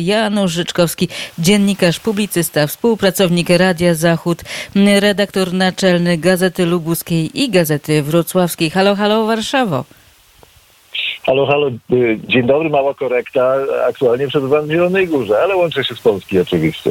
Janusz Życzkowski, dziennikarz, publicysta, współpracownik Radia Zachód, redaktor naczelny Gazety Lubuskiej i Gazety Wrocławskiej. Halo, halo Warszawo. Halo, halo, y, dzień dobry, mała korekta. Aktualnie przebywam w Zielonej Górze, ale łączę się z Polski oczywiście.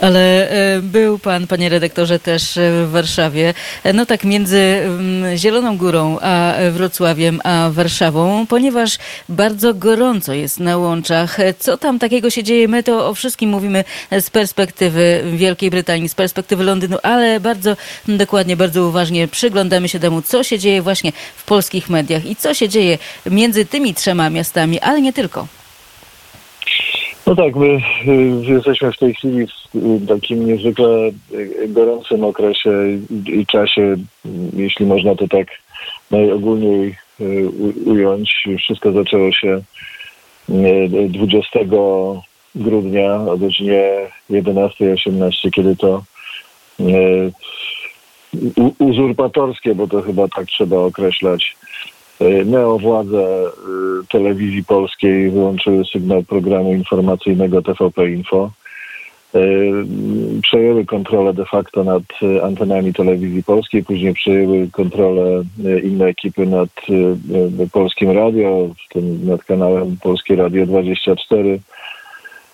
Ale e, był pan, panie redaktorze, też e, w Warszawie. E, No tak między mm, Zieloną Górą a Wrocławiem a Warszawą, ponieważ bardzo gorąco jest na łączach. Co tam takiego się dzieje? My to o wszystkim mówimy z perspektywy Wielkiej Brytanii, z perspektywy Londynu, ale bardzo dokładnie, bardzo uważnie przyglądamy się temu, co się dzieje właśnie w polskich mediach i co się dzieje między tymi trzema miastami, ale nie tylko. No tak, my y, jesteśmy w tej chwili w y, takim niezwykle y, gorącym okresie i, czasie, jeśli można to tak najogólniej ująć. Wszystko zaczęło się y, 20 grudnia o godzinie 11.18, kiedy to uzurpatorskie, bo to chyba tak trzeba określać, neowładze y, telewizji polskiej wyłączyły sygnał programu informacyjnego TVP Info. Y, Przejęły kontrolę de facto nad y, antenami telewizji polskiej, później przejęły kontrolę y, inne ekipy nad y, y, Polskim Radio, w tym nad kanałem Polskie Radio 24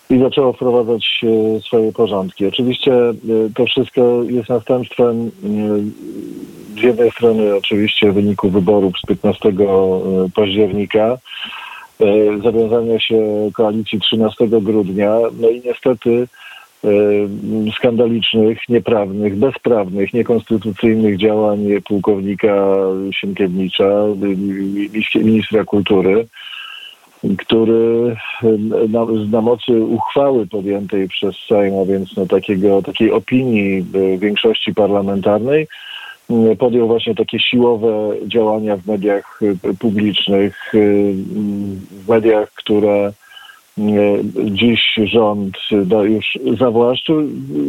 i zaczęło wprowadzać swoje porządki. Oczywiście to wszystko jest następstwem z jednej strony oczywiście wyniku wyborów z 15 października, e, zawiązania się koalicji 13 grudnia, no i niestety e, skandalicznych, nieprawnych, bezprawnych, niekonstytucyjnych działań pułkownika Sienkiewicza, mi- ministra kultury, który na, na mocy uchwały podjętej przez Sejm, a więc no, takiego, takiej opinii większości parlamentarnej, podjął właśnie takie siłowe działania w mediach y, publicznych, y, w mediach, które y, dziś rząd no, już zawłaszczył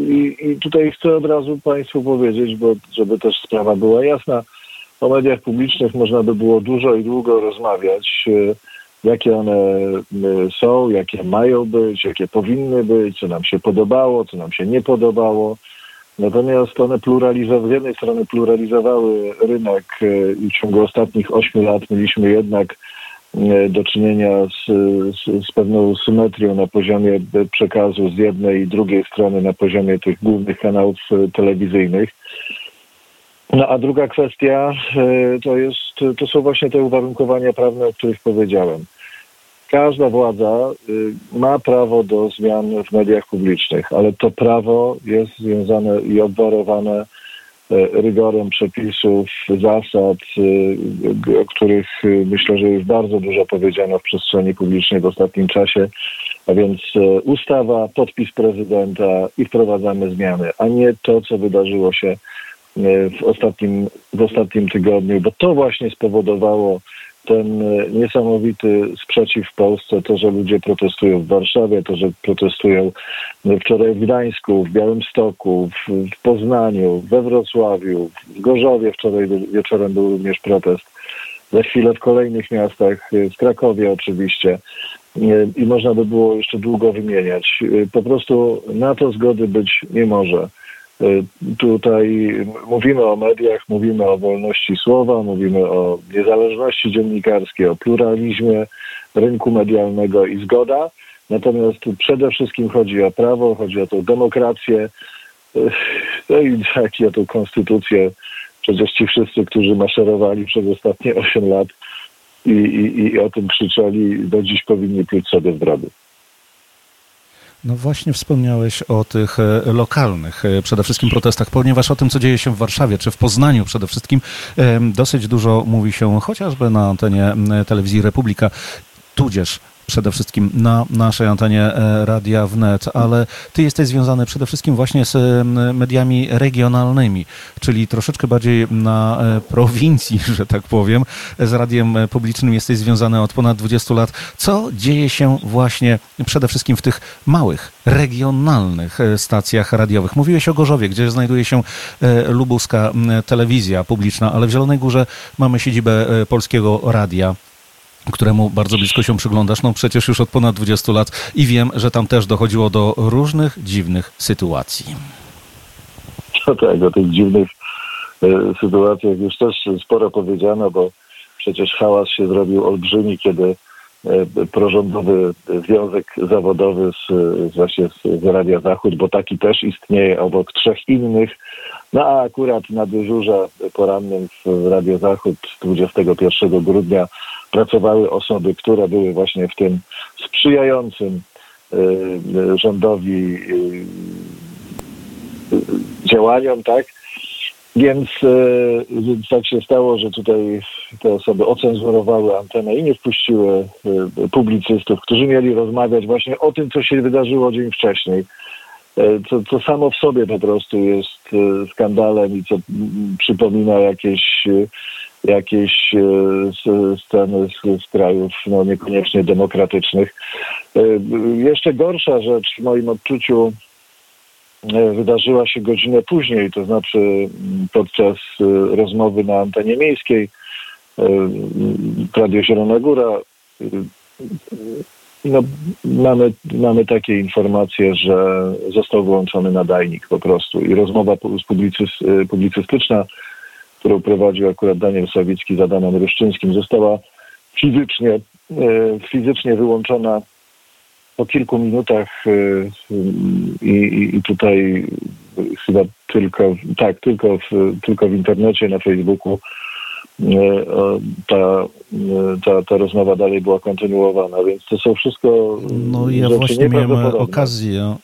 I, i tutaj chcę od razu Państwu powiedzieć, bo żeby też sprawa była jasna, o mediach publicznych można by było dużo i długo rozmawiać, jakie one są, jakie mają być, jakie powinny być, co nam się podobało, co nam się nie podobało. Natomiast one pluralizowały, z jednej strony pluralizowały rynek y, i w ciągu ostatnich ośmiu lat mieliśmy jednak y, do czynienia z, z, z pewną symetrią na poziomie y, przekazu z jednej i drugiej strony na poziomie tych głównych kanałów telewizyjnych. No a druga kwestia to jest, to są właśnie te uwarunkowania prawne, o których powiedziałem. Każda władza y, ma prawo do zmian w mediach publicznych, ale to prawo jest związane i obwarowane y, rygorem przepisów, zasad, y, o których y, myślę, że już bardzo dużo powiedziano w przestrzeni publicznej w ostatnim czasie, a więc y, ustawa, podpis prezydenta i wprowadzamy zmiany, a nie to, co wydarzyło się y, w ostatnim, w ostatnim tygodniu, bo to właśnie spowodowało ten e, niesamowity sprzeciw w Polsce, to, że ludzie protestują w Warszawie, to, że protestują e, wczoraj w Gdańsku, w Białymstoku, w, w Poznaniu, we Wrocławiu, w Gorzowie wczoraj wieczorem był również protest. Za chwilę w kolejnych miastach, e, w Krakowie oczywiście. I można by było jeszcze długo wymieniać. Po prostu na to zgody być nie może. Y, Tutaj mówimy o mediach, mówimy o wolności słowa, mówimy o niezależności dziennikarskiej, o pluralizmie rynku medialnego i zgoda. Natomiast przede wszystkim chodzi o prawo, chodzi o tą demokrację, y, no i tak, o tą konstytucję. Przecież ci wszyscy, którzy maszerowali przez ostatnie 8 lat i, i, i o tym krzyczeli, do dziś powinni pluć sobie w brody. No właśnie wspomniałeś o tych e, lokalnych e, przede wszystkim protestach, ponieważ o tym, co dzieje się w Warszawie czy w Poznaniu przede wszystkim, dosyć dużo mówi się chociażby na antenie telewizji Republika, tudzież przede wszystkim na naszej antenie e, Radia Wnet, ale ty jesteś związany przede wszystkim właśnie z mediami regionalnymi, czyli troszeczkę bardziej na e, prowincji, że tak powiem. Z radiem publicznym jesteś związany od ponad 20 lat. Co dzieje się właśnie przede wszystkim w tych małych, regionalnych e, stacjach radiowych? Mówiłeś o Gorzowie, gdzie znajduje się lubuska telewizja publiczna, ale w Zielonej Górze mamy siedzibę Polskiego Radia. Któremu bardzo blisko się przyglądasz, no przecież już od ponad 20 lat i wiem, że tam też dochodziło do różnych dziwnych sytuacji. No tak, o tych dziwnych e, sytuacjach już też sporo powiedziano, bo przecież hałas się zrobił olbrzymi, kiedy e, prorządowy związek zawodowy z, właśnie z Radia Zachód, bo taki też istnieje obok trzech innych, no a akurat na dyżurze porannym w Radio Zachód 21 grudnia pracowały osoby, które były właśnie w tym sprzyjającym y, rządowi y, działaniom, tak? Więc, y, więc tak się stało, że tutaj te osoby ocenzurowały antenę i nie wpuściły publicystów, którzy mieli rozmawiać właśnie o tym, co się wydarzyło dzień wcześniej. Co, co samo w sobie po prostu jest skandalem i co przypomina jakieś jakieś e, sceny z, z krajów no, niekoniecznie demokratycznych. E, jeszcze gorsza rzecz w moim odczuciu e, wydarzyła się godzinę później, to znaczy podczas rozmowy na antenie miejskiej Radio Zielona Góra. No, mamy, mamy takie informacje, że został wyłączony nadajnik po prostu i rozmowa publicystyczna którą prowadził akurat Daniel Sawicki z Adamem Ryszczyńskim, została fizycznie, e, fizycznie wyłączona po kilku minutach e, i, i tutaj chyba tylko, tak, tylko w, tylko w internecie, na Facebooku e, ta, ta, ta rozmowa dalej była kontynuowana, więc to są wszystko. No ja właśnie miałem okazję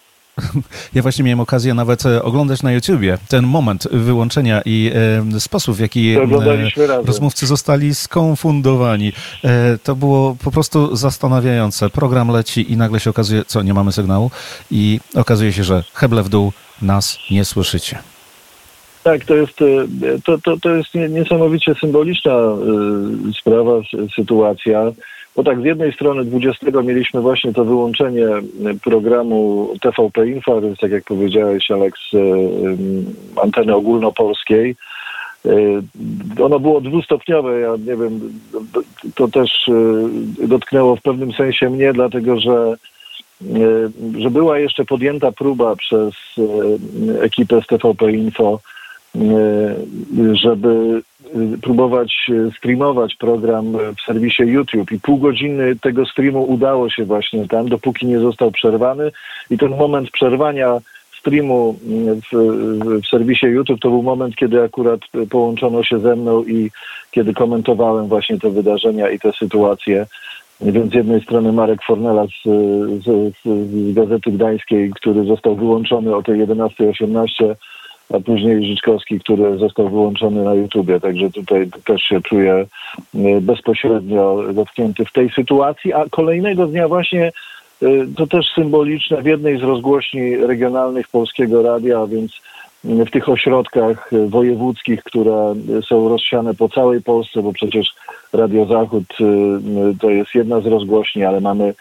ja właśnie miałem okazję nawet e, oglądać na YouTubie ten moment wyłączenia i e, sposób, w jaki e, rozmówcy zostali skonfundowani. E, to było po prostu zastanawiające. Program leci i nagle się okazuje, co, nie mamy sygnału i okazuje się, że heble w dół, nas nie słyszycie. Tak, to jest, e, to, to, to jest niesamowicie symboliczna sprawa, sytuacja. Bo tak, z jednej strony 20 mieliśmy właśnie to wyłączenie programu TVP Info, więc tak jak powiedziałeś, Aleks, e, anteny ogólnopolskiej. Ono było dwustopniowe, ja nie wiem, to też dotknęło w pewnym sensie mnie, dlatego że że była jeszcze podjęta próba przez ekipę z TVP Info żeby e, próbować e, streamować program w serwisie YouTube i pół godziny tego streamu udało się właśnie tam, dopóki nie został przerwany i ten moment przerwania streamu w, w, serwisie YouTube to był moment, kiedy akurat połączono się ze mną i kiedy komentowałem właśnie te wydarzenia i te sytuacje. Więc z jednej strony Marek Fornela z, z, z Gazety Gdańskiej, który został wyłączony o tej 11.18 a później Życzkowski, który został wyłączony na YouTubie. Także tutaj też się czuję e, bezpośrednio dotknięty w tej sytuacji. A kolejnego dnia właśnie e, to też symboliczne w jednej z rozgłośni regionalnych Polskiego Radia, a więc w tych ośrodkach wojewódzkich, które są rozsiane po całej Polsce, bo przecież Radio Zachód e, to jest jedna z rozgłośni, ale mamy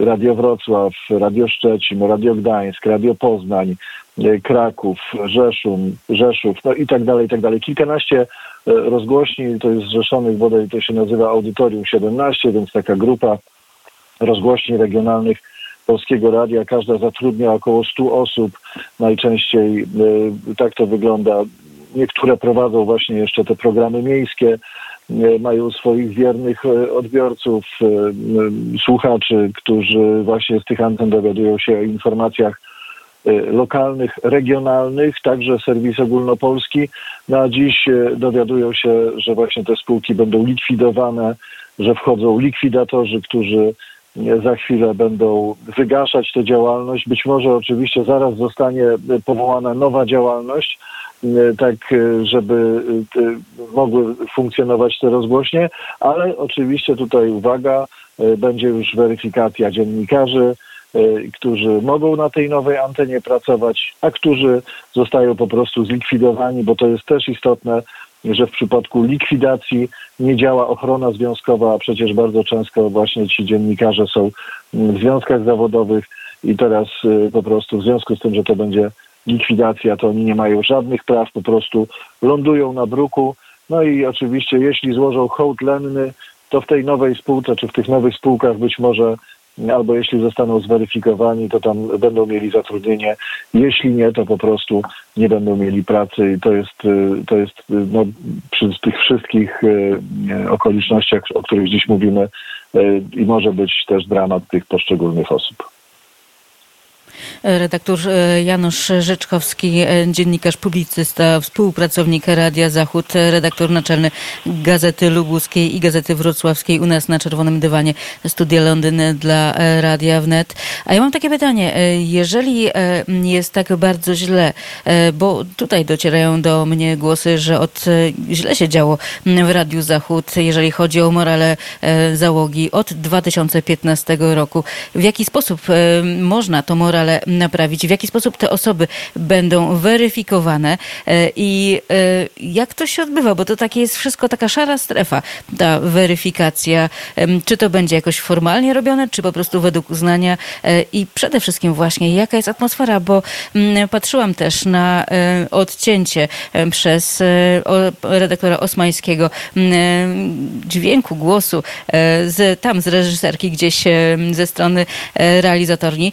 Radio Wrocław, Radio Szczecin, Radio Gdańsk, Radio Poznań, E, Kraków, Rzeszum, Rzeszów, no i tak dalej, i tak dalej. Kilkanaście e, rozgłośni, to jest zrzeszonych bodaj, to się nazywa Audytorium 17, więc taka grupa rozgłośni regionalnych Polskiego Radia. Każda zatrudnia około 100 osób. Najczęściej e, tak to wygląda. Niektóre prowadzą właśnie jeszcze te programy miejskie, mają swoich wiernych odbiorców, słuchaczy, którzy właśnie z tych anten dowiadują się o informacjach lokalnych, regionalnych, także serwis ogólnopolski. Na no dziś y, dowiadują się, że właśnie te spółki będą likwidowane, że wchodzą likwidatorzy, którzy y, za chwilę będą wygaszać tę działalność. Być może oczywiście zaraz zostanie powołana nowa działalność, tak żeby mogły funkcjonować te rozgłośnie, ale oczywiście tutaj uwaga, będzie już weryfikacja dziennikarzy, Y, którzy mogą na tej nowej antenie pracować, a którzy zostają po prostu zlikwidowani, bo to jest też istotne, że w przypadku likwidacji nie działa ochrona związkowa, a przecież bardzo często właśnie ci dziennikarze są w związkach zawodowych i teraz y, po prostu w związku z tym, że to będzie likwidacja, to oni nie mają żadnych praw, po prostu lądują na bruku. No i oczywiście, jeśli złożą hołd lenny, to w tej nowej spółce, czy w tych nowych spółkach być może albo jeśli zostaną zweryfikowani, to tam będą mieli zatrudnienie. Jeśli nie, to po prostu nie będą mieli pracy i to jest, to jest no, przy tych wszystkich okolicznościach, o których dziś mówimy i może być też dramat tych poszczególnych osób. Redaktor e, Janusz Rzeczkowski, e, dziennikarz, publicysta, współpracownik Radia Zachód, redaktor naczelny Gazety Lubuskiej i Gazety Wrocławskiej u nas na Czerwonym Dywanie, Studia Londyn dla e, Radia Wnet. A ja mam takie pytanie, jeżeli jest tak bardzo źle, bo tutaj docierają do mnie głosy, że od źle się działo w Radiu Zachód, jeżeli chodzi o morale załogi od 2015 roku. W jaki sposób można to morale naprawić? W jaki sposób te osoby będą weryfikowane e, i e, jak to się odbywa? Bo to takie jest wszystko taka szara strefa, ta weryfikacja. Czy to będzie jakoś formalnie robione, czy po prostu według uznania e, i przede wszystkim właśnie jaka jest atmosfera, bo mm, patrzyłam też na odcięcie przez redaktora Osmańskiego dźwięku, głosu z, tam z reżyserki gdzieś ze strony realizatorni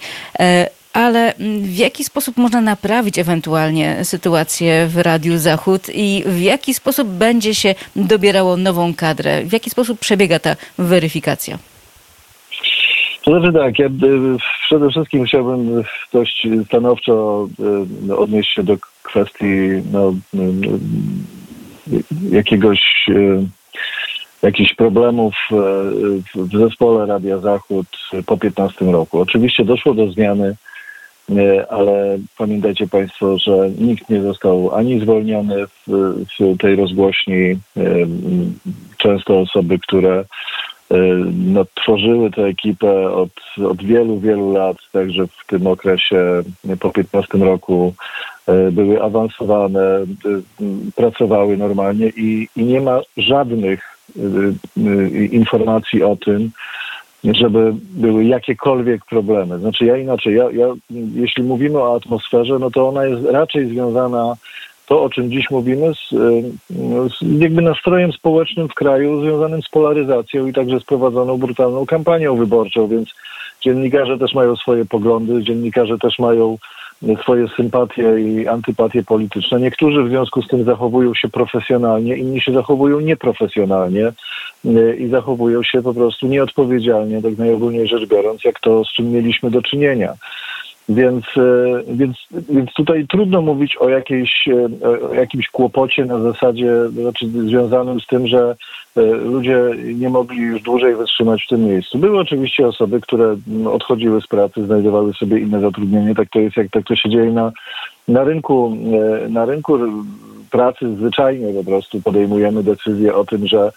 ale mm, w jaki sposób można naprawić ewentualnie sytuację w Radiu Zachód i w jaki sposób będzie się dobierało nową kadrę? W jaki sposób przebiega ta weryfikacja? To znaczy tak, ja przede wszystkim chciałbym dość stanowczo e, odnieść się do kwestii no, jakiegoś e, jakichś problemów w zespole Radia Zachód po 15 roku. Oczywiście doszło do zmiany ale pamiętajcie Państwo, że nikt nie został ani zwolniony w, w tej rozgłośni. Często osoby, które e, no, tworzyły tę ekipę od, od wielu, wielu lat, także w tym okresie po 15 roku e, były awansowane, e, pracowały normalnie i, i nie ma żadnych informacji o tym, żeby były jakiekolwiek problemy. Znaczy ja inaczej, ja, ja, jeśli mówimy o atmosferze, no to ona jest raczej związana to, o czym dziś mówimy, z, z jakby nastrojem społecznym w kraju związanym z polaryzacją i także z prowadzoną brutalną kampanią wyborczą, więc dziennikarze też mają swoje poglądy, dziennikarze też mają swoje sympatie i antypatie polityczne. Niektórzy w związku z tym zachowują się profesjonalnie, inni się zachowują nieprofesjonalnie e, i zachowują się po prostu nieodpowiedzialnie, tak najogólniej rzecz biorąc, jak to z czym mieliśmy do czynienia. Więc, e, więc, więc tutaj trudno mówić o, jakiejś, e, o jakimś kłopocie na zasadzie, znaczy związanym z tym, że e, ludzie nie mogli już dłużej wytrzymać w tym miejscu. Były oczywiście osoby, które odchodziły z pracy, znajdowały sobie inne zatrudnienie. Tak to jest, jak tak to się dzieje na, na rynku, na rynku pracy zwyczajnie po prostu podejmujemy decyzję o tym, że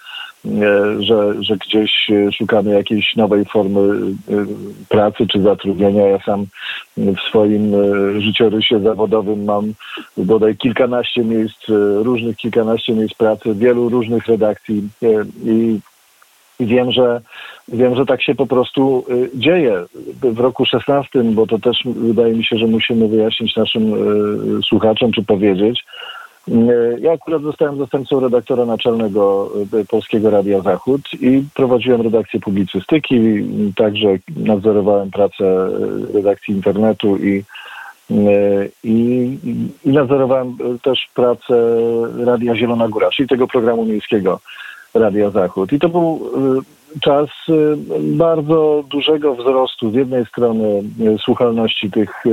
że, że gdzieś e, szukamy jakiejś nowej formy e, pracy czy zatrudnienia. Ja sam w swoim życiorysie zawodowym mam bodaj kilkanaście miejsc, różnych kilkanaście miejsc pracy, wielu różnych redakcji i wiem, że wiem, że tak się po prostu dzieje. W roku 16, bo to też wydaje mi się, że musimy wyjaśnić naszym słuchaczom czy powiedzieć, E, ja akurat zostałem zastępcą redaktora naczelnego e, Polskiego Radia Zachód i prowadziłem redakcję publicystyki, także nadzorowałem pracę e, redakcji internetu i, i, i nadzorowałem też pracę Radia Zielona Góra, czyli tego programu miejskiego Radia Zachód. I to był czas bardzo dużego wzrostu z jednej strony słuchalności tych,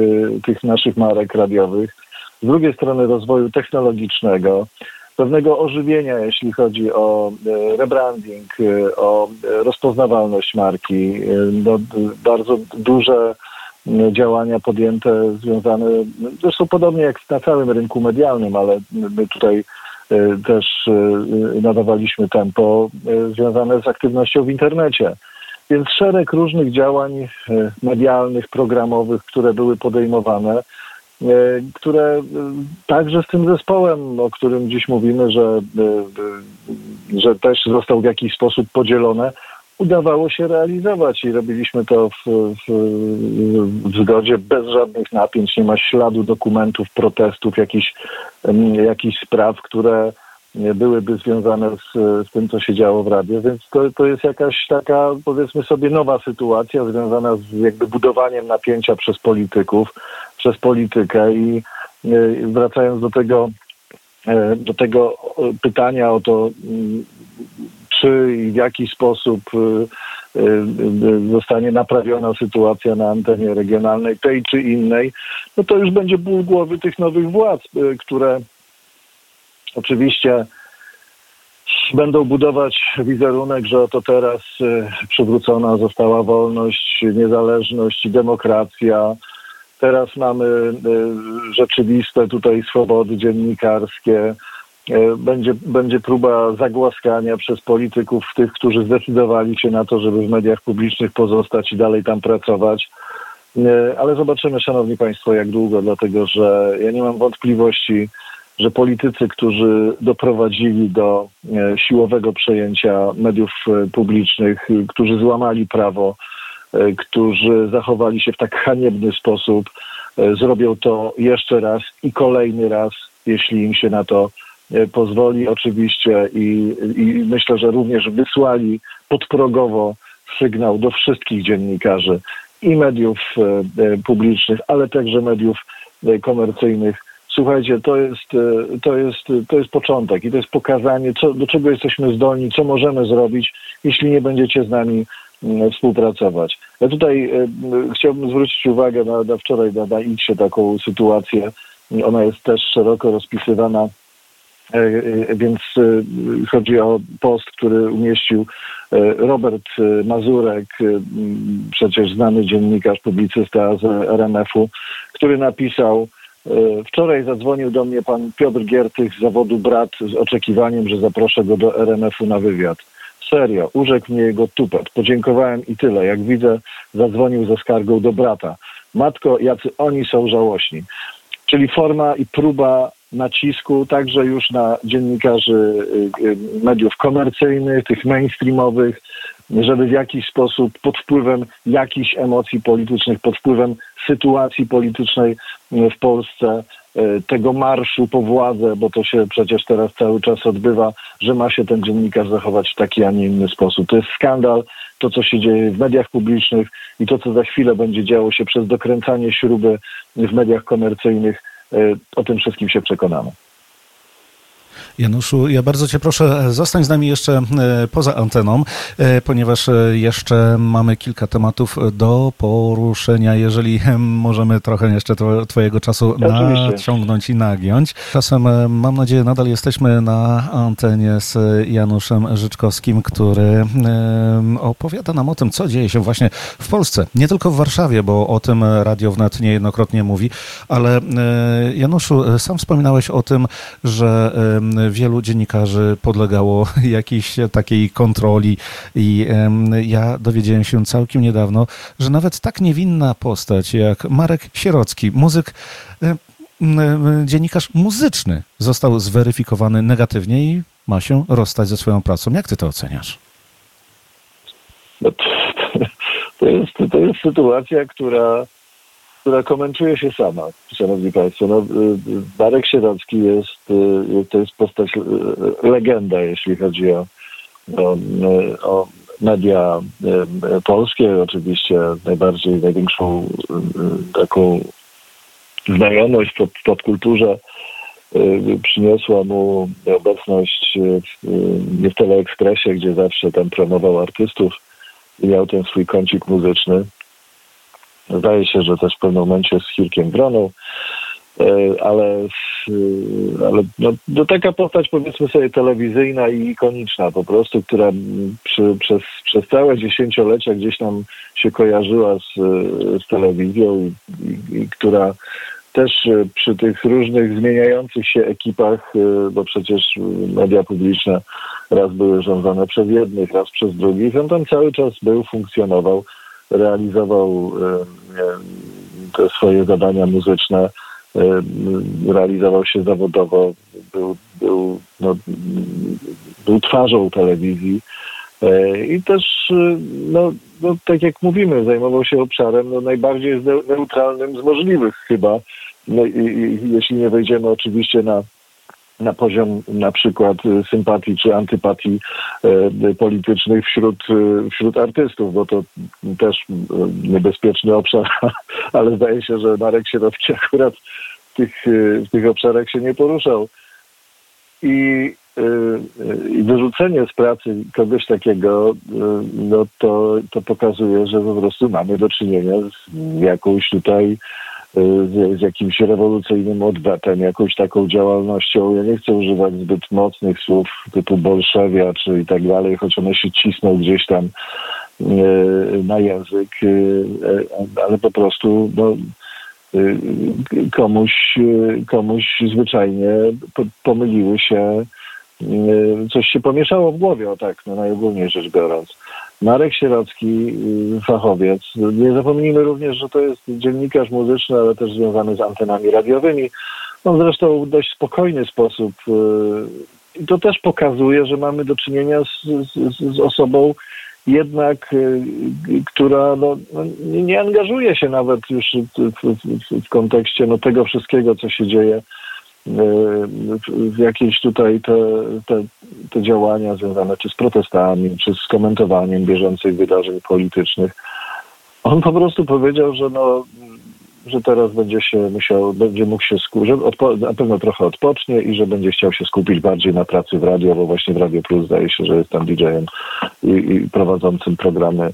tych naszych marek radiowych, z drugiej strony rozwoju technologicznego, pewnego ożywienia, jeśli chodzi o e, rebranding, e, o rozpoznawalność marki, e, no, bardzo duże działania podjęte związane, zresztą podobnie jak na całym rynku medialnym, ale my tutaj też nadawaliśmy tempo związane z aktywnością w internecie. Więc szereg różnych działań medialnych, programowych, które były podejmowane, E, które e, także z tym zespołem, o którym dziś mówimy, że, e, że też został w jakiś sposób podzielone, udawało się realizować i robiliśmy to w, w, w zgodzie bez żadnych napięć, nie ma śladu dokumentów, protestów, jakichś, jakichś spraw, które byłyby związane z, z tym, co się działo w Radzie, więc to, to jest jakaś taka, powiedzmy sobie, nowa sytuacja związana z jakby budowaniem napięcia przez polityków, przez politykę. I wracając do tego, do tego pytania o to, mm, czy i w jaki sposób y, zostanie naprawiona sytuacja na antenie regionalnej, tej czy innej, no to już będzie ból głowy tych nowych władz, które oczywiście będą budować wizerunek, że oto teraz przywrócona została wolność, niezależność i demokracja. Teraz mamy rzeczywiste tutaj swobody dziennikarskie. E, będzie, będzie próba zagłaskania przez polityków tych, którzy zdecydowali się na to, żeby w mediach publicznych pozostać i dalej tam pracować. Ale zobaczymy, Szanowni Państwo, jak długo, dlatego że ja nie mam wątpliwości, że politycy, którzy doprowadzili do e, siłowego przejęcia mediów publicznych, którzy złamali prawo, którzy zachowali się w tak haniebny sposób, zrobią to jeszcze raz i kolejny raz, jeśli im się na to E, pozwoli oczywiście i, i myślę, że również wysłali podprogowo sygnał do wszystkich dziennikarzy i mediów e, e, publicznych, ale także mediów komercyjnych. Słuchajcie, to jest, to jest, to jest początek i to jest pokazanie, co, do czego jesteśmy zdolni, co możemy zrobić, jeśli nie będziecie z nami mm, współpracować. Ja tutaj chciałbym zwrócić uwagę na, na wczoraj na, na X taką sytuację. Ona jest też szeroko rozpisywana E, e, więc e, chodzi o post, który umieścił Robert Mazurek, przecież znany dziennikarz, publicysta z RMF-u, który napisał Wczoraj zadzwonił do mnie pan Piotr Giertych z zawodu brat z oczekiwaniem, że zaproszę go do RMF-u na wywiad. Serio, urzekł mnie jego tupet. Podziękowałem i tyle. Jak widzę, zadzwonił ze skargą do brata. Matko, jacy oni są żałośni. Czyli forma i próba nacisku także już na dziennikarzy y, y, mediów komercyjnych, tych mainstreamowych, żeby w jakiś sposób pod wpływem jakichś emocji politycznych, pod wpływem sytuacji politycznej y, w Polsce, tego marszu po władzę, bo to się przecież teraz cały czas odbywa, że ma się ten dziennikarz zachować w taki, a nie inny sposób. To jest skandal, to co się dzieje w mediach publicznych i to co za chwilę będzie działo się przez dokręcanie śruby w mediach komercyjnych o tym wszystkim się przekonamy. Januszu, ja bardzo Cię proszę, zostań z nami jeszcze e, poza anteną, e, ponieważ e, jeszcze mamy kilka tematów do poruszenia. Jeżeli możemy trochę jeszcze Twojego czasu nadciągnąć i nagiąć. Czasem, mam nadzieję, nadal jesteśmy na antenie z Januszem Życzkowskim, który opowiada nam o tym, co dzieje się właśnie w Polsce. Nie tylko w Warszawie, bo o tym Radio Wnet niejednokrotnie mówi, ale Januszu, sam wspominałeś o tym, że wielu dziennikarzy podlegało jakiejś takiej kontroli i ja dowiedziałem się całkiem niedawno, że nawet tak niewinna postać jak Marek Sierocki, muzyk, dziennikarz muzyczny został zweryfikowany negatywnie i ma się rozstać ze swoją pracą. Jak ty to oceniasz? No to, jest, to jest sytuacja, która która komentuje się sama, szanowni państwo. No, Marek Sierocki jest, y, to jest postać, y, legenda, jeśli chodzi o, o, o media y, polskie. Oczywiście najbardziej, największą taką znajomość w pop kulturze przyniosła mu obecność w, w Teleekspresie, gdzie zawsze tam promował artystów i miał ten swój kącik muzyczny. Zdaje się, że też w pewnym momencie z Hirkiem Wroną, e, ale, ale no, to taka postać powiedzmy sobie telewizyjna i ikoniczna po prostu, która przy, przez, przez całe dziesięciolecia gdzieś nam się kojarzyła z, z telewizją i, i, i która też przy tych różnych zmieniających się ekipach, e, bo przecież media publiczne raz były rządzone przez jednych, raz przez drugich, on tam cały czas był, funkcjonował realizował te swoje zadania muzyczne, realizował się zawodowo, był, był, no, był twarzą telewizji e, i też, no, no, tak jak mówimy, zajmował się obszarem no, najbardziej neutralnym z możliwych chyba, no, i, i, jeśli nie wejdziemy oczywiście na na poziom na przykład sympatii czy antypatii politycznych wśród, wśród artystów, bo to też niebezpieczny obszar, ale zdaje się, że Marek Sierowski akurat w tych, w tych obszarach się nie poruszał. I i wyrzucenie z pracy kogoś takiego, no to, to pokazuje, że po prostu mamy do czynienia z jakąś tutaj, z, z jakimś rewolucyjnym odwetem, jakąś taką działalnością. Ja nie chcę używać zbyt mocnych słów typu bolszewia czy i tak dalej, choć one się cisną gdzieś tam na język, ale po prostu no, komuś, komuś zwyczajnie pomyliły się coś się pomieszało w głowie, o tak, no najogólniej rzecz biorąc. Marek Sierocki, y, fachowiec. Nie zapomnijmy również, że to jest dziennikarz muzyczny, ale też związany z antenami radiowymi. On zresztą w dość spokojny sposób y, i to też pokazuje, że mamy do czynienia z, z, z osobą jednak, która no, no, nie angażuje się nawet już w, w, w kontekście no, tego wszystkiego, co się dzieje jakieś tutaj te, te, te działania związane czy z protestami, czy z komentowaniem bieżących wydarzeń politycznych. On po prostu powiedział, że no, że teraz będzie się musiał, będzie mógł się skupić, na pewno trochę odpocznie i że będzie chciał się skupić bardziej na pracy w radio, bo właśnie w Radio Plus zdaje się, że jest tam DJ-em i, i prowadzącym programy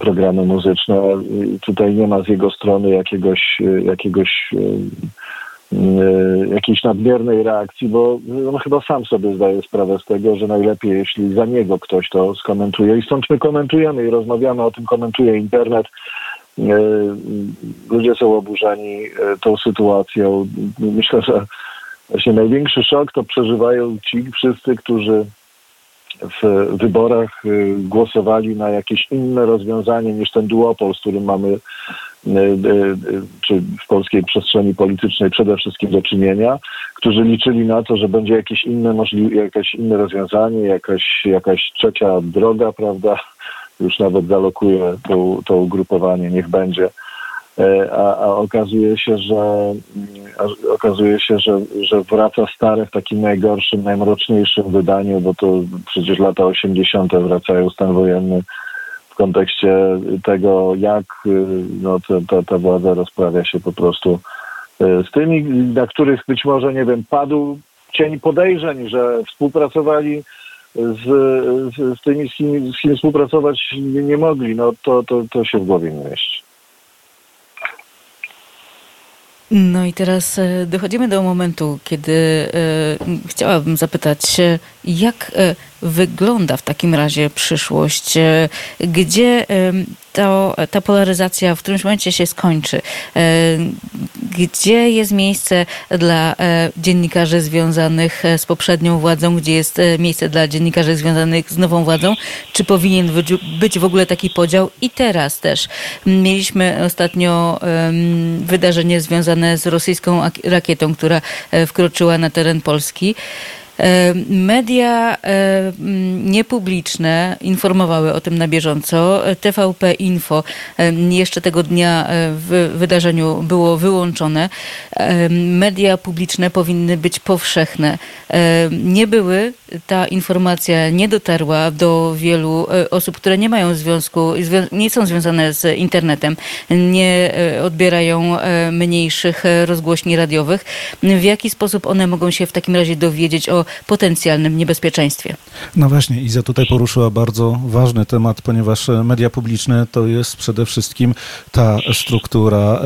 programy muzyczne. I tutaj nie ma z jego strony jakiegoś, jakiegoś jakiejś nadmiernej reakcji, bo on chyba sam sobie zdaje sprawę z tego, że najlepiej, jeśli za niego ktoś to skomentuje. I stąd my komentujemy i rozmawiamy o tym, komentuje internet. Y, ludzie są oburzeni y, tą sytuacją. Myślę, że właśnie największy szok to przeżywają ci wszyscy, którzy w wyborach głosowali na jakieś inne rozwiązanie niż ten duopol, z którym mamy E, e, czy w polskiej przestrzeni politycznej przede wszystkim do czynienia, którzy liczyli na to, że będzie jakieś inne możliwe, jakieś inne rozwiązanie, jakaś, jakaś trzecia droga, prawda? Już nawet zalokuje to, to ugrupowanie, niech będzie. E, a, a okazuje się, że okazuje się, że, że wraca stare w takim najgorszym, najmroczniejszym wydaniu, bo to przecież lata 80. wracają stan wojenny kontekście tego, jak y, no, ta, ta władza rozprawia się po prostu y, z tymi, na których być może, nie wiem, padł cień podejrzeń, że współpracowali z, z, z tymi, z kim, z kim współpracować nie, nie, mogli, no to, to, to się w głowie nie mieści. No i teraz e, dochodzimy do momentu, kiedy e, chciałabym zapytać, jak e, wygląda w takim razie przyszłość? Gdzie to, ta polaryzacja w którymś momencie się skończy? Gdzie jest miejsce dla dziennikarzy związanych z poprzednią władzą? Gdzie jest miejsce dla dziennikarzy związanych z nową władzą? Czy powinien być w ogóle taki podział? I teraz też mieliśmy ostatnio wydarzenie związane z rosyjską rakietą, która e, wkroczyła na teren Polski. E, media e, niepubliczne informowały o tym na bieżąco. TVP Info jeszcze tego dnia w wydarzeniu było wyłączone. Media publiczne powinny być powszechne. Nie były, ta informacja nie dotarła do wielu osób, które nie mają związku, nie są związane z internetem, nie odbierają mniejszych rozgłośni radiowych. W jaki sposób one mogą się w takim razie dowiedzieć o potencjalnym niebezpieczeństwie. No właśnie, Iza tutaj poruszyła bardzo ważny temat, ponieważ e, media publiczne to jest przede wszystkim ta struktura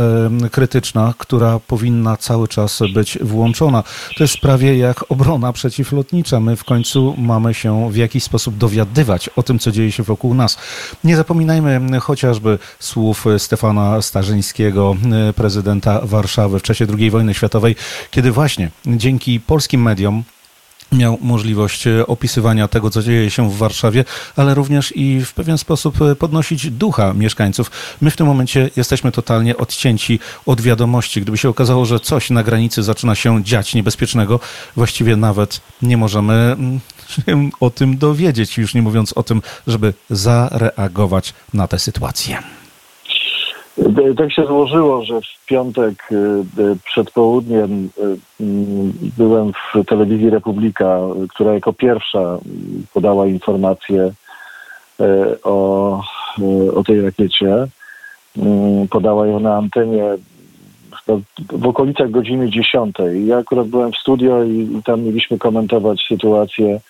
krytyczna, która powinna cały czas być włączona. To jest prawie jak obrona przeciwlotnicza. My w końcu mamy się w jakiś sposób dowiadywać o tym, co dzieje się wokół nas. Nie zapominajmy chociażby słów Stefana Starzyńskiego, e, prezydenta Warszawy w czasie II wojny światowej, kiedy właśnie dzięki polskim mediom miał możliwość e, opisywania tego, co dzieje się w Warszawie, ale również i w pewien sposób e, podnosić ducha mieszkańców. My w tym momencie jesteśmy totalnie odcięci od wiadomości. Gdyby się okazało, że coś na granicy zaczyna się dziać niebezpiecznego, właściwie nawet nie możemy mm, się o tym dowiedzieć, już nie mówiąc o tym, żeby zareagować na tę sytuację. Tak się złożyło, że w piątek przed południem byłem w telewizji Republika, która jako pierwsza podała informację o, o tej rakiecie. Podała ją na antenie w okolicach godziny 10. Ja akurat byłem w studio i, tam mieliśmy komentować sytuację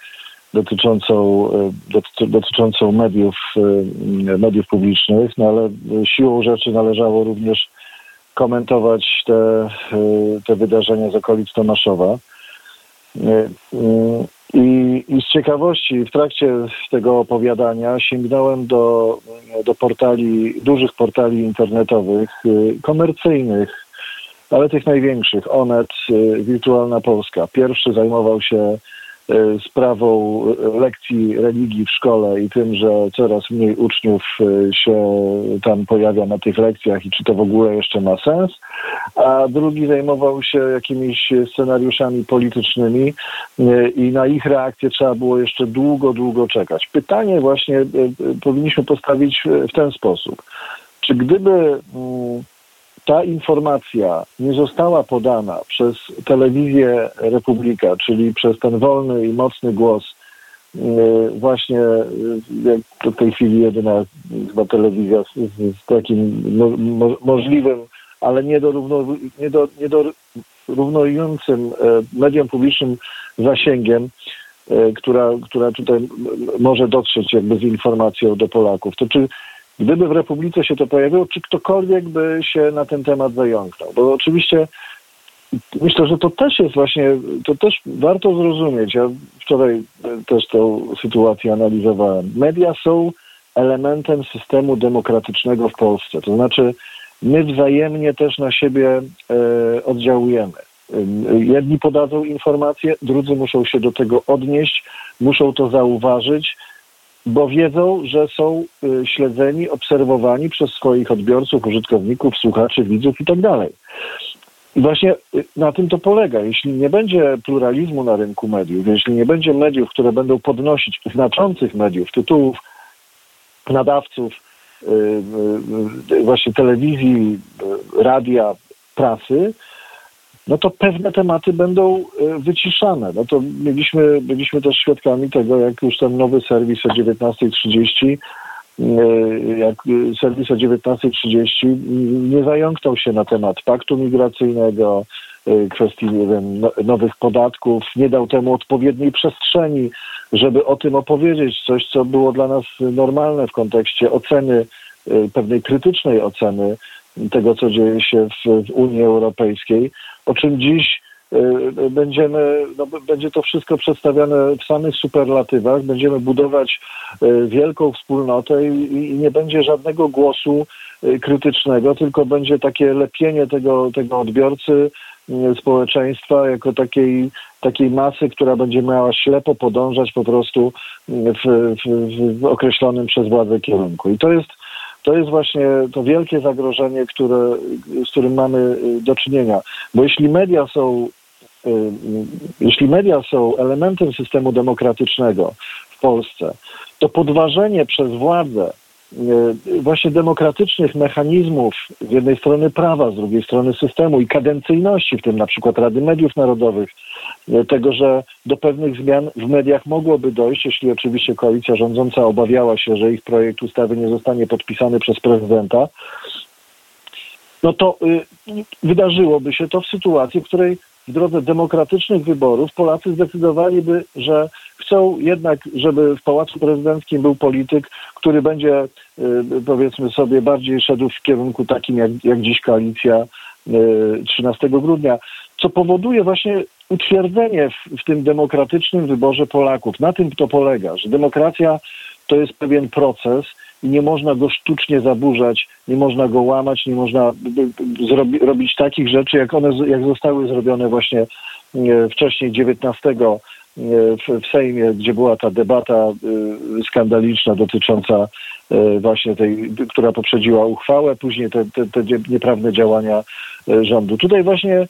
dotyczącą, e, dotyczącą mediów, e, mediów publicznych, no ale siłą rzeczy należało również komentować te, e, te wydarzenia z okolic Tomaszowa. I, I, z ciekawości w trakcie tego opowiadania sięgnąłem do, do portali, dużych portali internetowych, komercyjnych, ale tych największych, Onet, Wirtualna Polska. Pierwszy zajmował się sprawą y, lekcji religii w szkole i tym, że coraz mniej uczniów się tam pojawia na tych lekcjach i czy to w ogóle jeszcze ma sens, a drugi zajmował się jakimiś scenariuszami politycznymi i na ich reakcję trzeba było jeszcze długo, długo czekać. Pytanie właśnie powinniśmy postawić w ten sposób. Czy gdyby mm, ta informacja nie została podana przez telewizję Republika, czyli przez ten wolny i mocny głos, y, właśnie y, jak w tej chwili jedyna chyba telewizja z, z takim mo, mo, możliwym, ale nie do, równo, nie do, nie do e, mediom publicznym zasięgiem, e, która, która tutaj może dotrzeć jakby z informacją do Polaków. To czy Gdyby w Republice się to pojawiło, czy ktokolwiek by się na ten temat zająknął? Bo oczywiście myślę, że to też jest właśnie, to też warto zrozumieć. Ja wczoraj też tą sytuację analizowałem. Media są elementem systemu demokratycznego w Polsce. To znaczy, my wzajemnie też na siebie e, oddziałujemy. Jedni podadzą informacje, drudzy muszą się do tego odnieść, muszą to zauważyć, bo wiedzą, że są y, śledzeni, obserwowani przez swoich odbiorców, użytkowników, słuchaczy, widzów itd. Tak I właśnie y, na tym to polega. Jeśli nie będzie pluralizmu na rynku mediów, jeśli nie będzie mediów, które będą podnosić, znaczących mediów, tytułów, nadawców, y, właśnie telewizji, radia, prasy, no to pewne tematy będą e, wyciszane. No to mieliśmy, byliśmy też świadkami tego, jak już ten nowy serwis o 19.30 e, jak serwis o 19.30 nie zająknął się na temat paktu migracyjnego, e, kwestii wiem, no, nowych podatków, nie dał temu odpowiedniej przestrzeni, żeby o tym opowiedzieć, coś, co było dla nas normalne w kontekście oceny, pewnej krytycznej oceny tego, co dzieje się w, w Unii Europejskiej o czym dziś y, będziemy, no, będzie to wszystko przedstawiane w samych superlatywach, będziemy budować y, wielką wspólnotę i, i nie będzie żadnego głosu y, krytycznego, tylko będzie takie lepienie tego, tego odbiorcy społeczeństwa jako takiej, takiej masy, która będzie miała ślepo podążać po prostu w, w, w określonym przez władzę kierunku. I to jest to jest właśnie to wielkie zagrożenie, które, z którym mamy y, do czynienia. Bo jeśli media są, y, y, jeśli media są elementem systemu demokratycznego w Polsce, to podważenie przez władzę właśnie demokratycznych mechanizmów z jednej strony prawa, z drugiej strony systemu i kadencyjności, w tym na przykład Rady Mediów Narodowych, E, tego, że do pewnych zmian w mediach mogłoby dojść, jeśli oczywiście koalicja rządząca obawiała się, że ich projekt ustawy nie zostanie podpisany przez prezydenta, no to y, wydarzyłoby się to w sytuacji, w której w drodze demokratycznych wyborów Polacy zdecydowaliby, że chcą jednak, żeby w Pałacu Prezydenckim był polityk, który będzie, y, powiedzmy sobie, bardziej szedł w kierunku takim, jak, jak dziś koalicja 13 y, grudnia, co powoduje właśnie utwierdzenie w, w tym demokratycznym wyborze Polaków. Na tym to polega, że demokracja to jest pewien proces i nie można go sztucznie zaburzać, nie można go łamać, nie można zrobi, robić takich rzeczy, jak one jak zostały zrobione właśnie e, wcześniej 19 e, w, w Sejmie, gdzie była ta debata e, skandaliczna dotycząca właśnie tej, która poprzedziła uchwałę, później te, te, te nieprawne działania rządu. Tutaj właśnie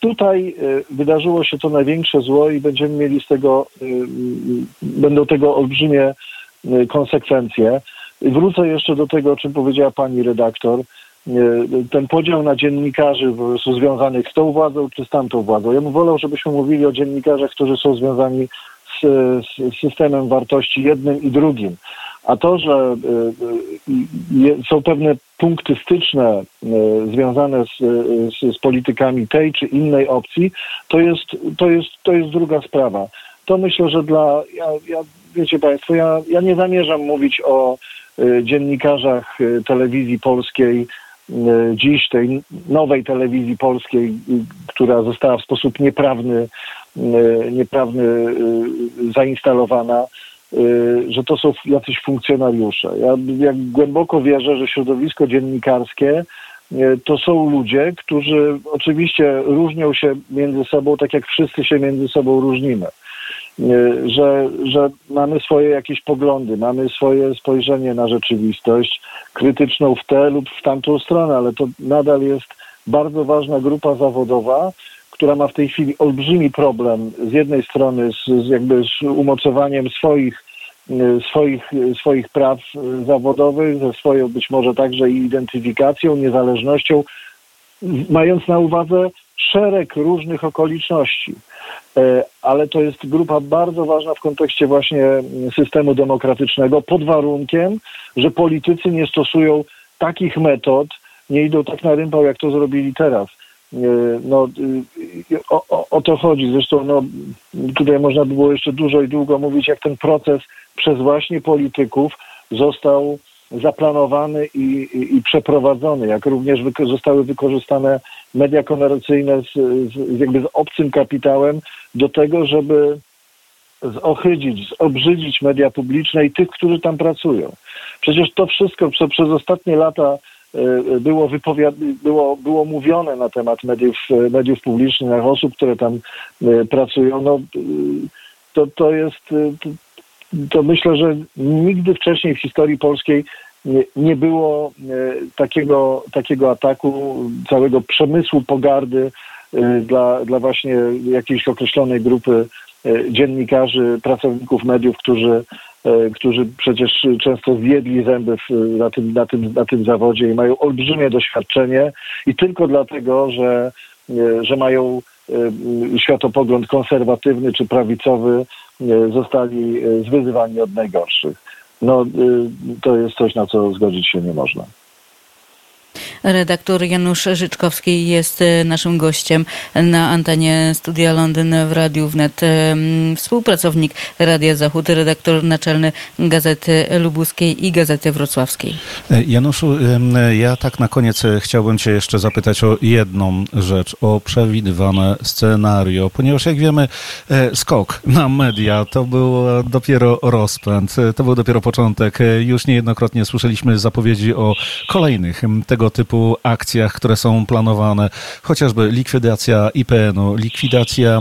Tutaj wydarzyło się to największe zło i będziemy mieli z tego, będą tego olbrzymie konsekwencje. Wrócę jeszcze do tego, o czym powiedziała pani redaktor. ten podział na dziennikarzy związanych z tą władzą czy z tamtą władzą. Ja bym wolał, żebyśmy mówili o dziennikarzach, którzy są związani z, z systemem wartości jednym i drugim. A to, że są pewne punkty styczne związane z, z, z, politykami tej czy innej opcji, to jest, to jest, to jest druga sprawa. To myślę, że dla, ja, ja wiecie Państwo, ja, ja nie zamierzam mówić o dziennikarzach telewizji polskiej, dziś tej nowej telewizji polskiej, która została w sposób nieprawny, nieprawny zainstalowana, że to są jacyś funkcjonariusze. Ja, ja głęboko wierzę, że środowisko dziennikarskie to są ludzie, którzy oczywiście różnią się między sobą, tak jak wszyscy się między sobą różnimy. Że, że mamy swoje jakieś poglądy, mamy swoje spojrzenie na rzeczywistość, krytyczną w tę lub w tamtą stronę, ale to nadal jest bardzo ważna grupa zawodowa, która ma w tej chwili olbrzymi problem z jednej strony z, z jakby z umocowaniem swoich, swoich, swoich praw zawodowych, ze swoją być może także identyfikacją, niezależnością, mając na uwadze szereg różnych okoliczności. E, ale to jest grupa bardzo ważna w kontekście właśnie systemu demokratycznego, pod warunkiem, że politycy nie stosują takich metod, nie idą tak na rympał, jak to zrobili teraz. E, no, e, o, o, o, to chodzi. Zresztą no, tutaj można by było jeszcze dużo i długo mówić, jak ten proces przez właśnie polityków został zaplanowany i, i, i przeprowadzony, jak również zostały wykorzystane media komercyjne z, z, jakby z obcym kapitałem do tego, żeby zohydzić, zobrzydzić media publiczne i tych, którzy tam pracują. Przecież to wszystko, co przez ostatnie lata e, było, było, było mówione na temat mediów, mediów publicznych, osób, które tam e, pracują, no, e, to, to jest, to, to myślę, że nigdy wcześniej w historii polskiej nie, było takiego, takiego ataku całego przemysłu pogardy dla, dla właśnie jakiejś określonej grupy E, dziennikarzy, pracowników mediów, którzy, e, którzy przecież często zjedli zęby na, tym, na, tym, na tym zawodzie i mają olbrzymie doświadczenie i tylko dlatego, że, e, że mają światopogląd konserwatywny czy prawicowy, zostali zwyzywani od najgorszych. No, to jest coś, na co zgodzić się nie można. Redaktor Janusz Życzkowski jest e, naszym gościem na antenie Studia Londyn w Radiu Wnet. E, współpracownik Radia Zachód, redaktor naczelny Gazety Lubuskiej i Gazety Wrocławskiej. E, Januszu, ja tak na koniec chciałbym Cię jeszcze zapytać o jedną rzecz, o przewidywane scenario, ponieważ jak wiemy, skok na media to był dopiero rozpęd, to był dopiero początek. Już niejednokrotnie słyszeliśmy zapowiedzi o kolejnych tego typu typu akcjach, które są planowane, chociażby likwidacja IPN-u, likwidacja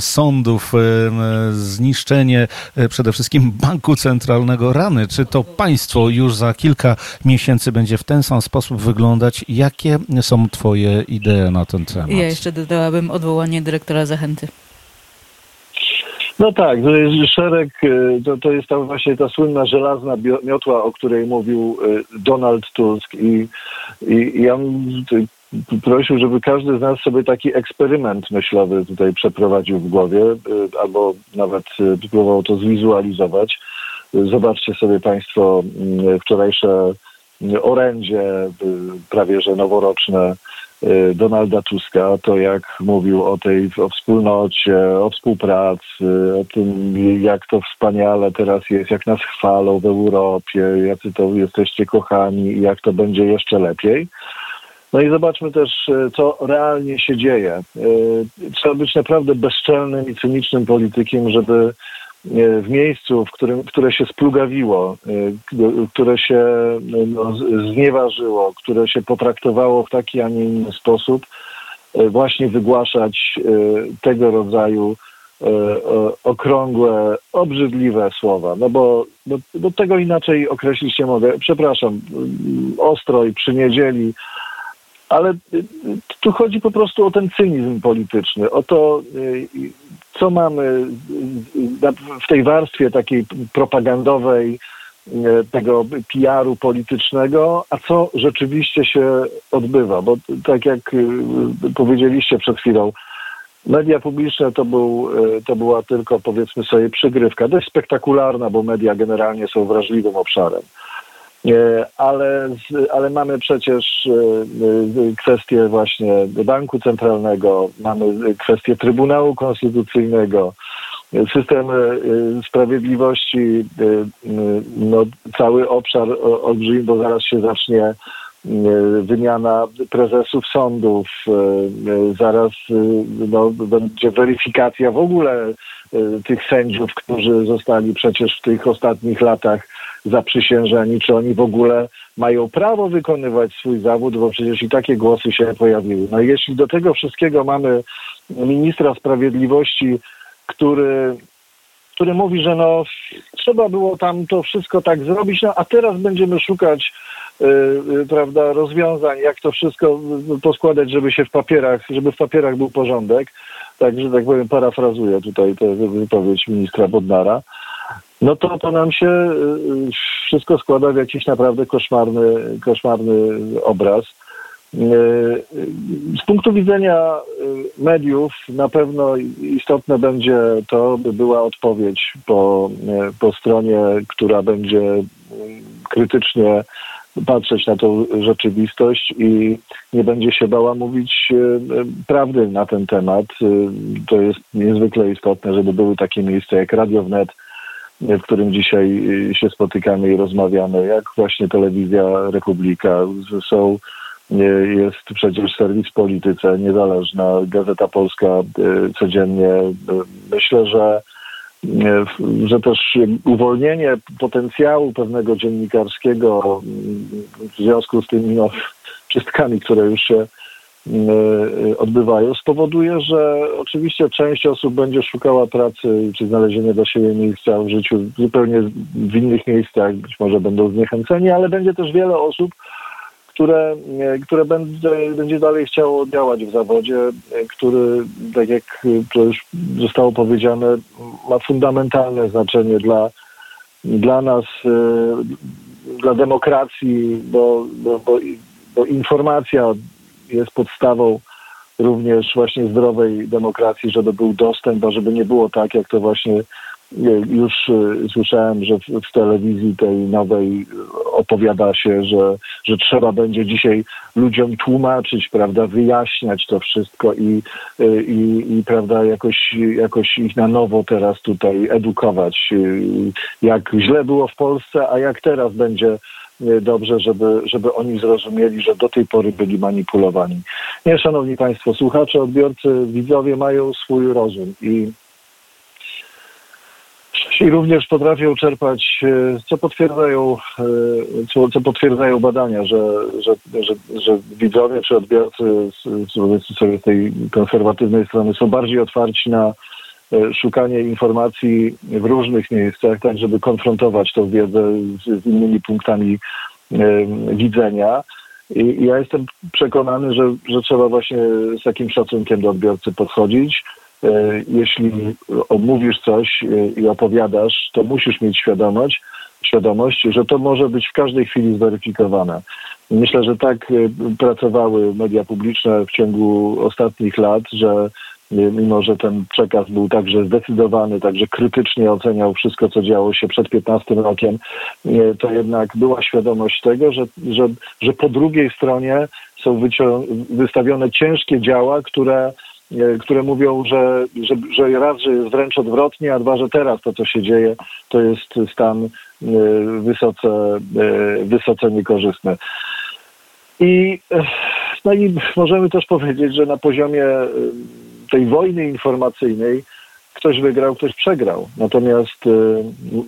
sądów, zniszczenie e, przede wszystkim banku centralnego rany. Czy to państwo już za kilka miesięcy będzie w ten sam sposób wyglądać? Jakie są Twoje idee na ten temat? Ja jeszcze dodałabym odwołanie dyrektora Zachęty. No tak, to jest szereg, e, to, to jest ta właśnie ta słynna żelazna miotła, o której mówił e, Donald Tusk i, i, ja prosił, żeby każdy z nas sobie taki eksperyment myślowy tutaj przeprowadził w głowie, e, albo nawet próbował to zwizualizować. Zobaczcie sobie Państwo wczorajsze orędzie, prawie że noworoczne, Y, Donalda Tuska, to jak mówił o tej o wspólnocie, o współpracy, o tym, jak to wspaniale teraz jest, jak nas chwalą w Europie, jacy to jesteście kochani i jak to będzie jeszcze lepiej. No i zobaczmy też, y, co realnie się dzieje. Y, trzeba być naprawdę bezczelnym i cynicznym politykiem, żeby w miejscu, w którym, które się splugawiło, e, które się no, znieważyło, które się potraktowało w taki, a nie inny sposób, e, właśnie wygłaszać e, tego rodzaju okrągłe, obrzydliwe słowa. No bo, bo, bo tego inaczej określić nie mogę. Przepraszam, ostro i przy niedzieli ale tu chodzi po prostu o ten cynizm polityczny, o to, co mamy w tej warstwie takiej propagandowej, tego PR-u politycznego, a co rzeczywiście się odbywa. Bo tak jak powiedzieliście przed chwilą, Media publiczne to, był, to była tylko, powiedzmy sobie, przygrywka. Dość spektakularna, bo media generalnie są wrażliwym obszarem. E, ale, ale mamy przecież e, kwestię właśnie Banku Centralnego, mamy kwestię Trybunału Konstytucyjnego, system sprawiedliwości, no, cały obszar olbrzymi, bo zaraz się zacznie E, wymiana prezesów sądów, e, e, zaraz no, będzie weryfikacja w ogóle tych sędziów, którzy zostali przecież w tych ostatnich latach zaprzysiężeni, czy oni w ogóle mają prawo wykonywać swój zawód, bo przecież i takie głosy się pojawiły. No jeśli do tego wszystkiego mamy ministra sprawiedliwości, który który mówi, że no trzeba było tam to wszystko tak zrobić, no a teraz będziemy szukać Y, y, prawda, rozwiązań, jak to wszystko poskładać, żeby się w papierach, żeby w papierach był porządek. Także tak powiem, parafrazuję tutaj tę wypowiedź ministra Bodnara. No to, to nam się y, wszystko składa w jakiś naprawdę koszmarny, koszmarny obraz. Z punktu widzenia mediów na pewno istotne będzie to, by była odpowiedź po, po stronie, która będzie krytycznie patrzeć na tą rzeczywistość i nie będzie się bała mówić prawdy na ten temat. To jest niezwykle istotne, żeby były takie miejsca jak Radio Wnet, w którym dzisiaj e, się spotykamy i rozmawiamy, jak właśnie telewizja Republika. Są, jest przecież serwis Polityce, niezależna, Gazeta Polska codziennie. Myślę, że że też uwolnienie potencjału pewnego dziennikarskiego w związku z tymi no, czystkami, które już się odbywają, spowoduje, że oczywiście część osób będzie szukała pracy czy znalezienia dla siebie miejsca w życiu zupełnie w innych miejscach, być może będą zniechęceni, ale będzie też wiele osób, które, e, które będzie, będzie dalej chciało działać w zawodzie, który, tak jak to już zostało powiedziane, ma fundamentalne znaczenie dla, dla nas, dla demokracji, bo, bo, bo, bo informacja jest podstawą również właśnie zdrowej demokracji, żeby był dostęp, a żeby nie było tak, jak to właśnie już e, słyszałem, że w, telewizji tej nowej opowiada się, że, że trzeba będzie dzisiaj ludziom tłumaczyć, prawda, wyjaśniać to wszystko i, e, i, i prawda, jakoś, jakoś ich na nowo teraz tutaj edukować, e, jak źle było w Polsce, a jak teraz będzie dobrze, żeby, żeby oni zrozumieli, że do tej pory byli manipulowani. Nie, szanowni państwo, słuchacze, odbiorcy, widzowie mają swój rozum i i również potrafią czerpać, e, co potwierdzają, e, co, co potwierdzają badania, że, że, że, że widzowie czy odbiorcy z, sobie z tej konserwatywnej strony są bardziej otwarci na szukanie informacji w różnych miejscach, tak żeby konfrontować tą wiedzę z, z innymi punktami widzenia. I ja jestem przekonany, że, że trzeba właśnie z takim szacunkiem do odbiorcy podchodzić E, jeśli omówisz coś e, i opowiadasz, to musisz mieć świadomość, świadomość, że to może być w każdej chwili zweryfikowane. Myślę, że tak e, pracowały media publiczne w ciągu ostatnich lat, że mimo, że ten przekaz był także zdecydowany, także krytycznie oceniał wszystko, co działo się przed 15 rokiem, to jednak była świadomość tego, że, że, że po drugiej stronie są wystawione ciężkie działa, które E, które mówią, że, że, że raz, że jest wręcz odwrotnie, a dwa, że teraz to, co się dzieje, to jest stan e, wysoce, e, wysoce niekorzystny. I, no i możemy też powiedzieć, że na poziomie tej wojny informacyjnej ktoś wygrał, ktoś przegrał. Natomiast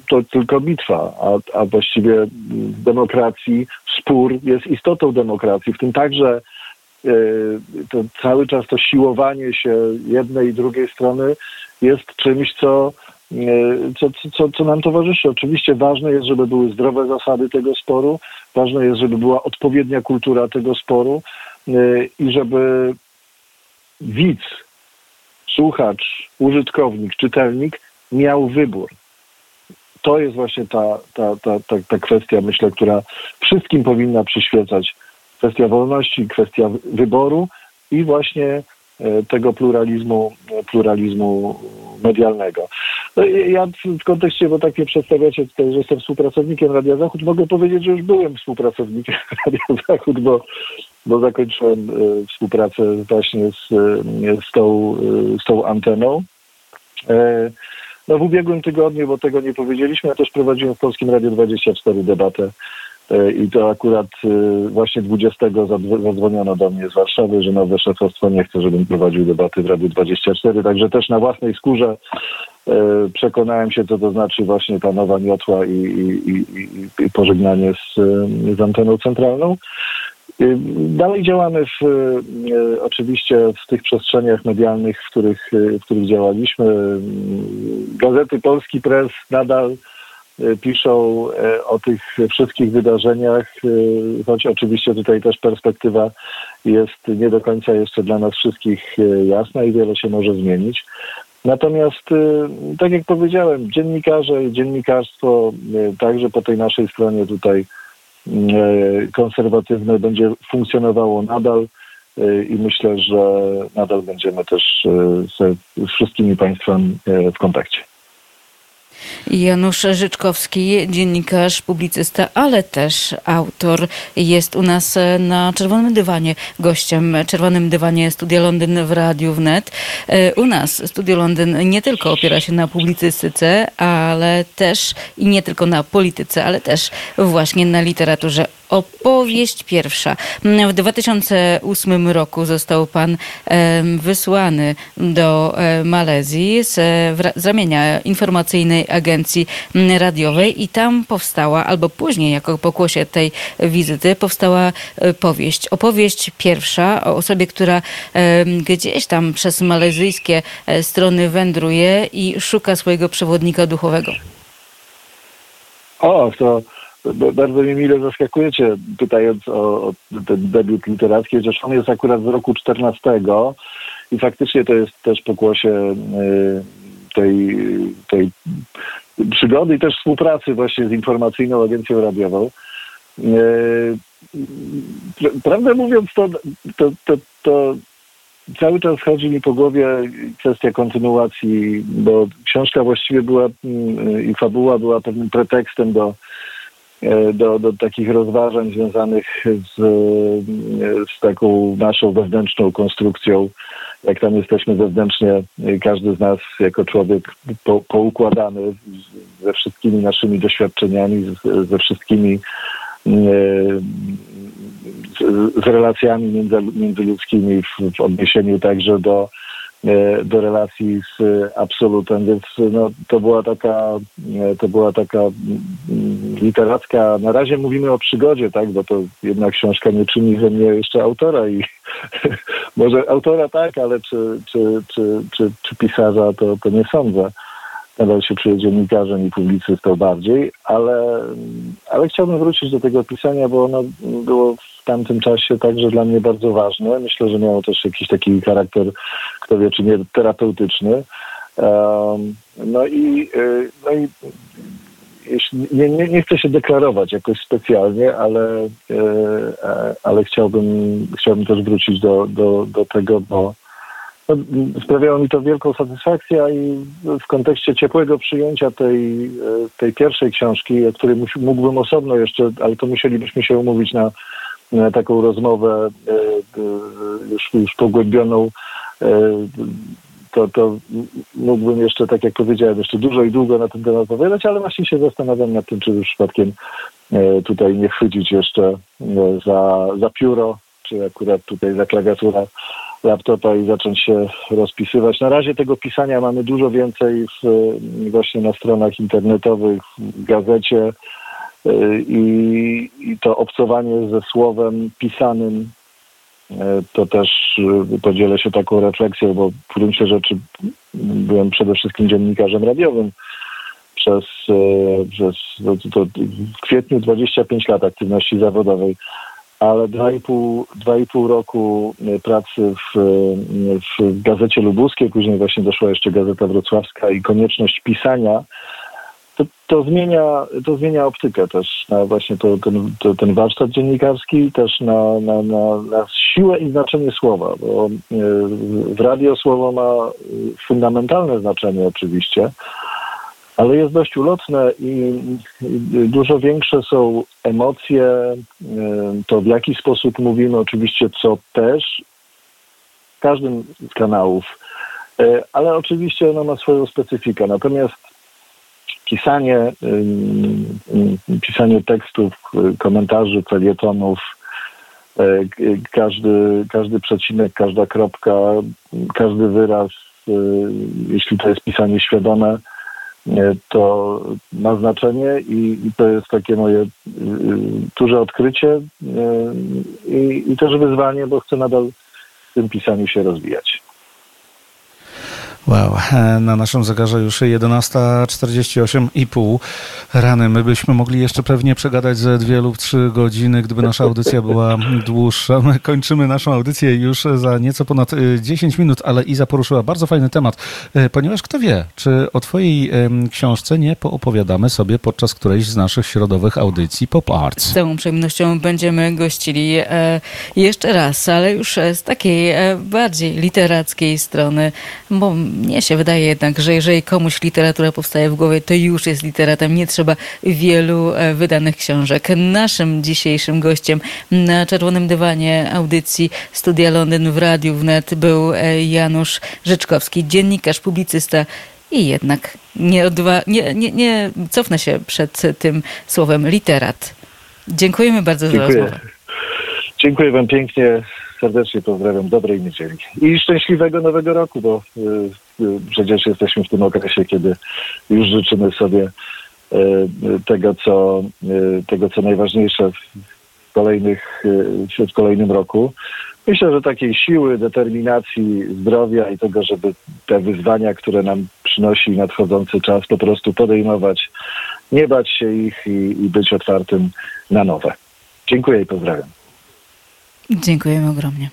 to tylko bitwa, a, a właściwie w demokracji spór jest istotą demokracji, w tym także E, to cały czas to siłowanie się jednej i drugiej strony jest czymś, co, co, co, co nam towarzyszy. Oczywiście ważne jest, żeby były zdrowe zasady tego sporu, ważne jest, żeby była odpowiednia kultura tego sporu i żeby widz, słuchacz, użytkownik, czytelnik miał wybór. to jest właśnie ta, ta, ta, ta, ta kwestia, myślę, która wszystkim powinna przyświecać. Kwestia wolności, kwestia wyboru i właśnie E, tego pluralizmu, pluralizmu medialnego. No ja w kontekście, bo tak mnie przedstawiacie tutaj, że jestem współpracownikiem Radia Zachód, mogę powiedzieć, że już byłem współpracownikiem Radia Zachód, bo, bo zakończyłem e, współpracę właśnie z, e, z, tą, z tą anteną. No w ubiegłym tygodniu, bo tego nie powiedzieliśmy, ja też prowadziłem w Polskim Radiu 24 debatę E, I to akurat e, właśnie 20 zadzwoniono do mnie z Warszawy, że nowe szefostwo nie chce, żebym prowadził debaty w Radiu 24. Także też na własnej skórze e, przekonałem się, co to znaczy właśnie ta nowa miotła i, i, i, i pożegnanie z, z anteną centralną. Dalej działamy w, oczywiście w tych przestrzeniach medialnych, w których, w których działaliśmy. Gazety Polski Press nadal Y, piszą y, o tych wszystkich wydarzeniach, y, choć oczywiście tutaj też perspektywa jest nie do końca jeszcze dla nas wszystkich jasna i wiele się może zmienić. Natomiast, tak jak powiedziałem, dziennikarze i dziennikarstwo także po tej naszej stronie tutaj konserwatywne będzie funkcjonowało nadal i myślę, że nadal będziemy też ze wszystkimi państwami w kontakcie. Janusz Życzkowski, dziennikarz, publicysta, ale też autor, jest u nas na Czerwonym Dywanie, gościem Czerwonym Dywanie Studia Londyn w Radiu Wnet. E, u nas Studio Londyn nie tylko opiera się na publicystyce, ale też i nie tylko na polityce, ale też właśnie na literaturze opowieść pierwsza. W 2008 roku został pan wysłany do e, Malezji z, z ramienia informacyjnej agencji radiowej i tam powstała, albo później jako pokłosie tej wizyty, powstała e, powieść. Opowieść pierwsza o osobie, która gdzieś tam przez malezyjskie e, strony wędruje i szuka swojego przewodnika duchowego. O, to bardzo mi mile zaskakujecie, pytając o, o ten debiut literacki, chociaż on jest akurat z roku 14 i faktycznie to jest też pokłosie y, tej, tej przygody i też współpracy właśnie z informacyjną agencją radiową. Y, prawdę mówiąc, to, to, to, to cały czas chodzi mi po głowie kwestia kontynuacji, bo książka właściwie była y, i fabuła była pewnym pretekstem do E, do, do takich rozważań związanych z, z taką naszą wewnętrzną konstrukcją, jak tam jesteśmy wewnętrznie, każdy z nas jako człowiek po, poukładany ze wszystkimi naszymi doświadczeniami, ze wszystkimi e, z, relacjami między, międzyludzkimi w, w odniesieniu także do E, do relacji z absolutem, więc no, to była taka to była taka mm, literacka, na razie mówimy o przygodzie, tak, bo to jednak książka nie czyni ze mnie jeszcze autora i może autora tak, ale czy, czy, czy, czy, czy pisarza to, to nie sądzę. Nadal się czuję dziennikarzem i publicystą bardziej, ale, ale chciałbym wrócić do tego pisania, bo ono było w tamtym czasie także dla mnie bardzo ważne. Myślę, że miało też jakiś taki charakter, kto wie, czy nie terapeutyczny. No i, y, no i nie, nie, nie chcę się deklarować jakoś specjalnie, ale, y, ale chciałbym, chciałbym też wrócić do, do, do tego, bo no, sprawiało mi to wielką satysfakcję i w kontekście ciepłego przyjęcia tej, y, tej pierwszej książki, o której mógłbym osobno jeszcze, ale to musielibyśmy się umówić na E, taką rozmowę e, e, już, już pogłębioną, to, to mógłbym jeszcze, tak jak powiedziałem, jeszcze dużo i długo na ten temat opowiadać, ale właśnie się zastanawiam nad tym, czy już przypadkiem tutaj nie chwycić jeszcze za, za pióro, czy akurat tutaj za klawiaturę laptopa i zacząć się rozpisywać. Na razie tego pisania mamy dużo więcej w, właśnie na stronach internetowych, w gazecie, i, i to obcowanie ze słowem pisanym e, to też e, podzielę się taką refleksją, bo w gruncie rzeczy byłem przede wszystkim dziennikarzem radiowym przez, e, przez no, to, w kwietniu 25 lat aktywności zawodowej, ale 2,5 roku pracy w, w Gazecie Lubuskiej, później właśnie doszła jeszcze Gazeta Wrocławska i konieczność pisania to, to, zmienia, to zmienia optykę też na właśnie to, ten, to, ten warsztat dziennikarski, też na, na, na, na siłę i znaczenie słowa, bo w radio słowo ma fundamentalne znaczenie oczywiście, ale jest dość ulotne i dużo większe są emocje, to w jaki sposób mówimy, oczywiście co też w każdym z kanałów, ale oczywiście ono ma swoją specyfikę. Natomiast pisanie, pisanie tekstów, komentarzy, felietonów, każdy, każdy przecinek, każda kropka, każdy wyraz, jeśli to jest pisanie świadome, to ma znaczenie i, i, to jest takie moje duże odkrycie i, i też wyzwanie, bo chcę nadal w tym pisaniu się rozwijać. Wow, na naszym zegarze już 11.48,5 rany. My byśmy mogli jeszcze pewnie przegadać ze dwie lub trzy godziny, gdyby nasza audycja była dłuższa. My kończymy naszą audycję już za nieco ponad 10 minut, ale Iza poruszyła bardzo fajny temat, ponieważ kto wie, czy o Twojej książce nie poopowiadamy sobie podczas którejś z naszych środowych audycji Pop Arts. Z całą przyjemnością będziemy gościli jeszcze raz, ale już z takiej bardziej literackiej strony, bo mnie się wydaje jednak, że jeżeli komuś literatura powstaje w głowie, to już jest literatem. Nie trzeba wielu wydanych książek. Naszym dzisiejszym gościem na czerwonym dywanie audycji Studia Londyn w Radiu Wnet był Janusz Rzeczkowski, dziennikarz, publicysta i jednak nie, odwa, nie, nie, nie cofnę się przed tym słowem literat. Dziękujemy bardzo Dziękuję. za rozmowę. Dziękuję Wam pięknie serdecznie pozdrawiam, dobrej niedzieli i szczęśliwego nowego roku, bo y, przecież jesteśmy w tym okresie, kiedy już życzymy sobie y, tego, co, tego, co najważniejsze w, kolejnych, w kolejnym roku. Myślę, że takiej siły, determinacji, zdrowia i tego, żeby te wyzwania, które nam przynosi nadchodzący czas, po prostu podejmować, nie bać się ich i, i być otwartym na nowe. Dziękuję i pozdrawiam. Dziękujemy ogromnie.